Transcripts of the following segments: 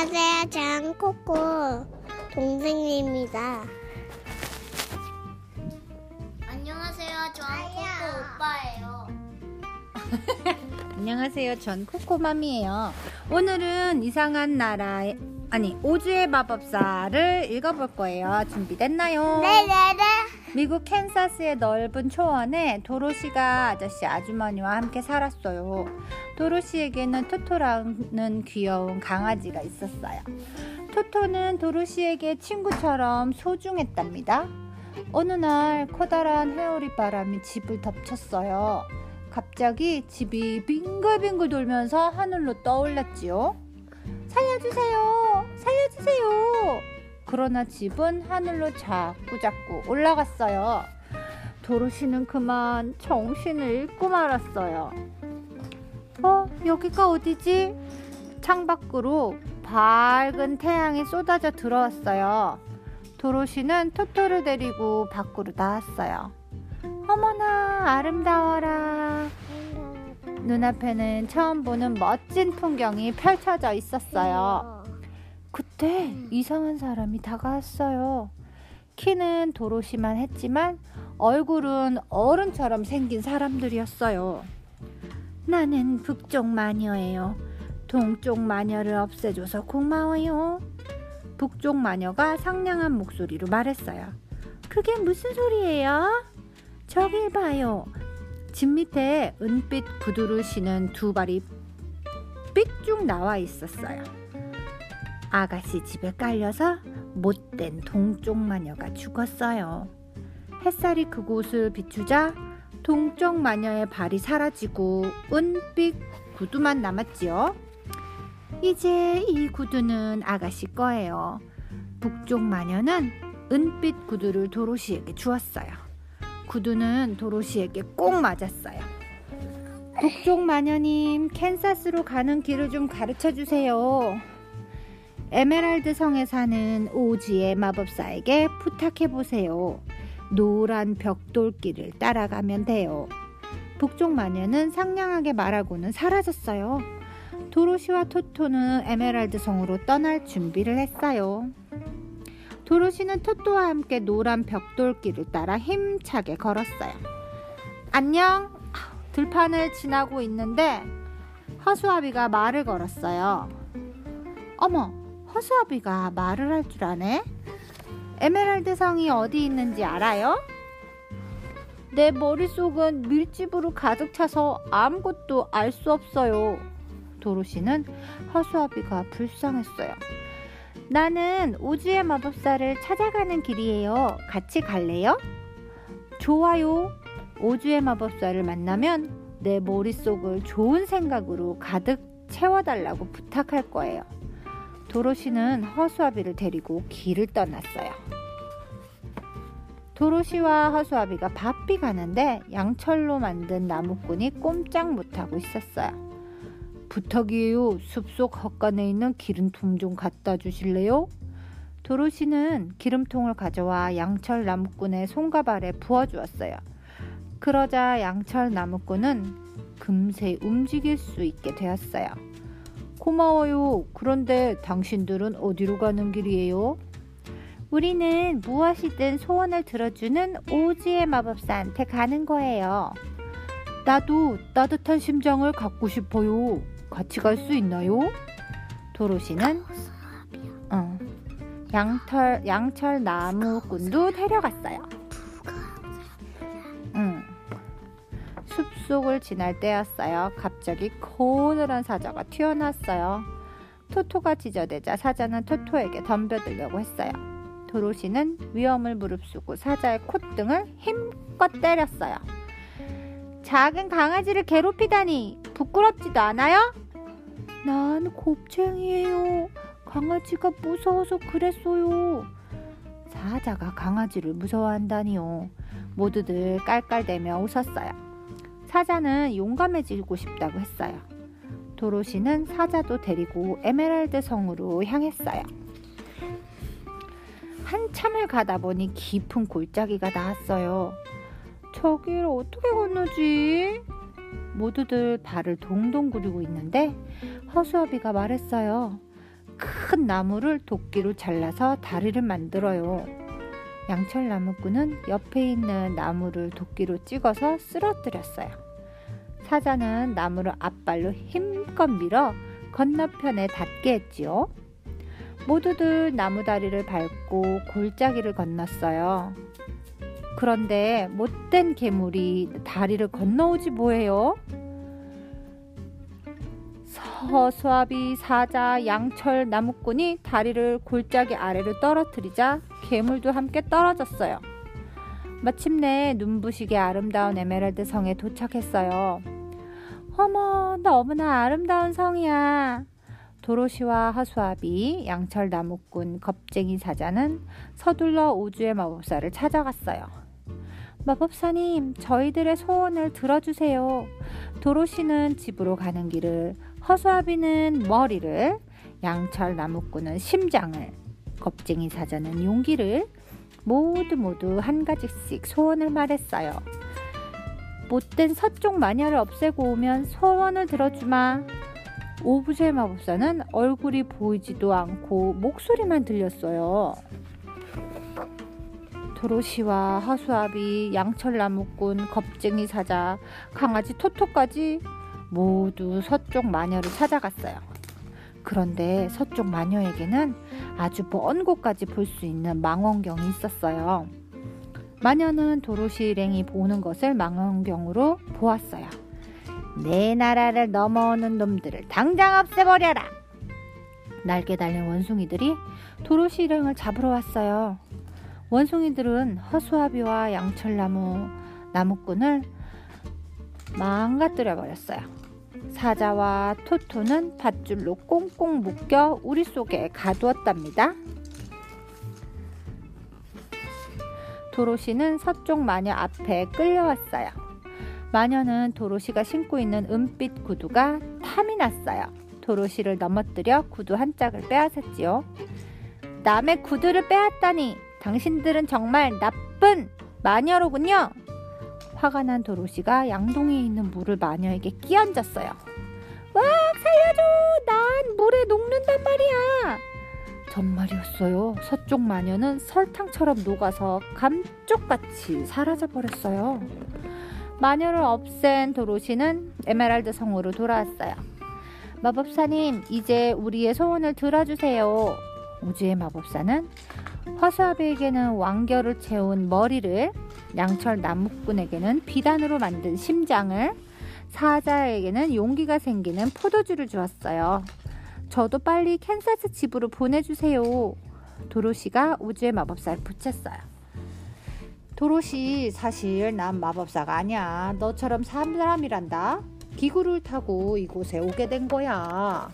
안녕하세요. 저는 코코 동생입니다. 안녕하세요. 저는 코코 오빠예요. 안녕하세요. 전 코코맘이에요. 오늘은 이상한 나라의 아니 오즈의 마법사를 읽어볼 거예요. 준비됐나요? 네네네. 미국 캔사스의 넓은 초원에 도로시가 아저씨 아주머니와 함께 살았어요. 도로시에게는 토토라는 귀여운 강아지가 있었어요. 토토는 도로시에게 친구처럼 소중했답니다. 어느 날 커다란 해오리 바람이 집을 덮쳤어요. 갑자기 집이 빙글빙글 돌면서 하늘로 떠올랐지요. 살려주세요! 살려주세요! 그러나 집은 하늘로 자꾸자꾸 올라갔어요. 도로시는 그만 정신을 잃고 말았어요. 어, 여기가 어디지? 창밖으로 밝은 태양이 쏟아져 들어왔어요. 도로시는 토토를 데리고 밖으로 나왔어요. 어머나, 아름다워라. 눈앞에는 처음 보는 멋진 풍경이 펼쳐져 있었어요. 그때 이상한 사람이 다가왔어요. 키는 도로시만 했지만 얼굴은 어른처럼 생긴 사람들이었어요. 나는 북쪽 마녀예요. 동쪽 마녀를 없애줘서 고마워요. 북쪽 마녀가 상냥한 목소리로 말했어요. 그게 무슨 소리예요? 저길 봐요. 집 밑에 은빛 구두를 신은 두 발이 삑쭉 나와 있었어요. 아가씨 집에 깔려서 못된 동쪽 마녀가 죽었어요. 햇살이 그곳을 비추자 동쪽 마녀의 발이 사라지고 은빛 구두만 남았지요. 이제 이 구두는 아가씨 거예요. 북쪽 마녀는 은빛 구두를 도로시에게 주었어요. 구두는 도로시에게 꼭 맞았어요. 북쪽 마녀님, 캔사스로 가는 길을 좀 가르쳐 주세요. 에메랄드 성에 사는 오즈의 마법사에게 부탁해 보세요. 노란 벽돌길을 따라가면 돼요. 북쪽 마녀는 상냥하게 말하고는 사라졌어요. 도로시와 토토는 에메랄드 성으로 떠날 준비를 했어요. 도로시는 토토와 함께 노란 벽돌길을 따라 힘차게 걸었어요. 안녕! 들판을 지나고 있는데 허수아비가 말을 걸었어요. 어머, 허수아비가 말을 할 줄 아네? 에메랄드 성이 어디 있는지 알아요? 내 머릿속은 밀집으로 가득 차서 아무것도 알 수 없어요. 도로시는 허수아비가 불쌍했어요. 나는 오즈의 마법사를 찾아가는 길이에요. 같이 갈래요? 좋아요. 오즈의 마법사를 만나면 내 머릿속을 좋은 생각으로 가득 채워달라고 부탁할 거예요. 도로시는 허수아비를 데리고 길을 떠났어요. 도로시와 허수아비가 바삐 가는데 양철로 만든 나무꾼이 꼼짝 못하고 있었어요. 부탁이에요. 숲속 헛간에 있는 기름통 좀 갖다 주실래요? 도로시는 기름통을 가져와 양철 나무꾼의 손가발에 부어주었어요. 그러자 양철 나무꾼은 금세 움직일 수 있게 되었어요. 고마워요. 그런데 당신들은 어디로 가는 길이에요? 우리는 무엇이든 소원을 들어주는 오지의 마법사한테 가는 거예요. 나도 따뜻한 심장을 갖고 싶어요. 같이 갈 수 있나요? 도로시는 어, 양털 양철 나무꾼도 데려갔어요. 숲속을 지날 때였어요. 갑자기 고늘한 사자가 튀어나왔어요. 토토가 지저대자 사자는 토토에게 덤벼들려고 했어요. 도로시는 위험을 무릅쓰고 사자의 콧등을 힘껏 때렸어요. 작은 강아지를 괴롭히다니 부끄럽지도 않아요? 난 곱쟁이에요. 강아지가 무서워서 그랬어요. 사자가 강아지를 무서워한다니요. 모두들 깔깔대며 웃었어요. 사자는 용감해지고 싶다고 했어요. 도로시는 사자도 데리고 에메랄드 성으로 향했어요. 한참을 가다 보니 깊은 골짜기가 나왔어요. 저길 어떻게 건너지? 모두들 발을 동동 구르고 있는데 허수아비가 말했어요. 큰 나무를 도끼로 잘라서 다리를 만들어요. 양철 나무꾼은 옆에 있는 나무를 도끼로 찍어서 쓰러뜨렸어요. 사자는 나무를 앞발로 힘껏 밀어 건너편에 닿게 했지요. 모두들 나무 다리를 밟고 골짜기를 건넜어요. 그런데 못된 괴물이 다리를 건너오지 뭐해요? 서수아비 사자 양철 나무꾼이 다리를 골짜기 아래로 떨어뜨리자 괴물도 함께 떨어졌어요. 마침내 눈부시게 아름다운 에메랄드 성에 도착했어요. 어머, 너무나 아름다운 성이야. 도로시와 하수아비, 양철 나무꾼, 겁쟁이 사자는 서둘러 우주의 마법사를 찾아갔어요. 마법사님, 저희들의 소원을 들어주세요. 도로시는 집으로 가는 길을, 허수아비는 머리를, 양철 나무꾼은 심장을, 겁쟁이 사자는 용기를 모두 모두 한 가지씩 소원을 말했어요. 못된 서쪽 마녀를 없애고 오면 소원을 들어주마. 오브제 마법사는 얼굴이 보이지도 않고 목소리만 들렸어요. 도로시와 하수아비, 양철나무꾼, 겁쟁이 사자, 강아지 토토까지 모두 서쪽 마녀를 찾아갔어요. 그런데 서쪽 마녀에게는 아주 먼 곳까지 볼 수 있는 망원경이 있었어요. 마녀는 도로시 일행이 보는 것을 망원경으로 보았어요. 내 나라를 넘어오는 놈들을 당장 없애버려라! 날개 달린 원숭이들이 도로시 일행을 잡으러 왔어요. 원숭이들은 허수아비와 양철나무 나무꾼을 망가뜨려 버렸어요. 사자와 토토는 밧줄로 꽁꽁 묶여 우리 속에 가두었답니다. 도로시는 서쪽 마녀 앞에 끌려왔어요. 마녀는 도로시가 신고 있는 은빛 구두가 탐이 났어요. 도로시를 넘어뜨려 구두 한 짝을 빼앗았지요. 남의 구두를 빼앗다니 당신들은 정말 나쁜 마녀로군요. 화가 난 도로시가 양동이에 있는 물을 마녀에게 끼얹었어요. 와 살려줘! 난 물에 녹는단 말이야. 정말이었어요. 서쪽 마녀는 설탕처럼 녹아서 감쪽같이 사라져 버렸어요. 마녀를 없앤 도로시는 에메랄드 성으로 돌아왔어요. 마법사님, 이제 우리의 소원을 들어주세요. 우주의 마법사는 화수아비에게는 왕결을 채운 머리를, 양철 나무꾼에게는 비단으로 만든 심장을, 사자에게는 용기가 생기는 포도주를 주었어요. 저도 빨리 캔사스 집으로 보내주세요. 도로시가 우주의 마법사를 붙였어요. 도로시 사실 난 마법사가 아니야. 너처럼 사람이란다. 기구를 타고 이곳에 오게 된 거야.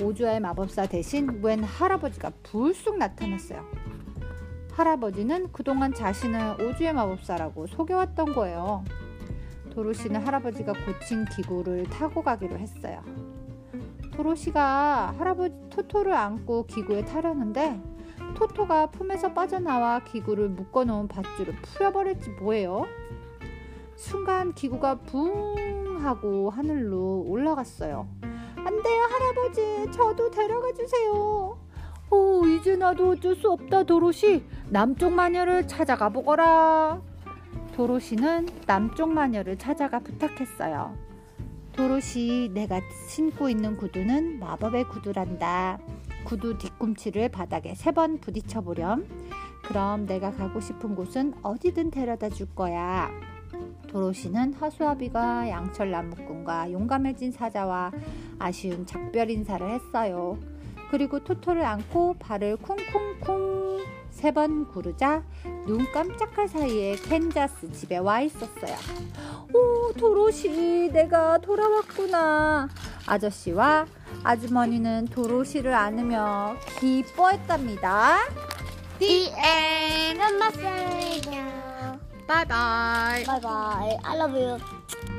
우주의 마법사 대신 웬 할아버지가 불쑥 나타났어요. 할아버지는 그동안 자신을 우주의 마법사라고 속여왔던 거예요. 도로시는 할아버지가 고친 기구를 타고 가기로 했어요. 도로시가 할아버지 토토를 안고 기구에 타려는데 토토가 품에서 빠져나와 기구를 묶어놓은 밧줄을 풀어버릴지 뭐예요? 순간 기구가 붕 하고 하늘로 올라갔어요. 안 돼요, 할아버지. 저도 데려가 주세요. 오, 이제 나도 어쩔 수 없다, 도로시. 남쪽 마녀를 찾아가 보거라. 도로시는 남쪽 마녀를 찾아가 부탁했어요. 도로시 내가 신고 있는 구두는 마법의 구두란다. 구두 뒤꿈치를 바닥에 세 번 부딪혀 보렴. 그럼 내가 가고 싶은 곳은 어디든 데려다 줄 거야. 도로시는 허수아비가 양철 나무꾼과 용감해진 사자와 아쉬운 작별 인사를 했어요. 그리고 토토를 안고 발을 쿵쿵쿵 세 번 구르자 눈 깜짝할 사이에 캔자스 집에 와 있었어요. 오, 도로시, 네가 돌아왔구나. 아저씨와 아주머니는 도로시를 안으며 기뻐했답니다. The end. 끝났습니다. Bye bye. Bye bye. I love you.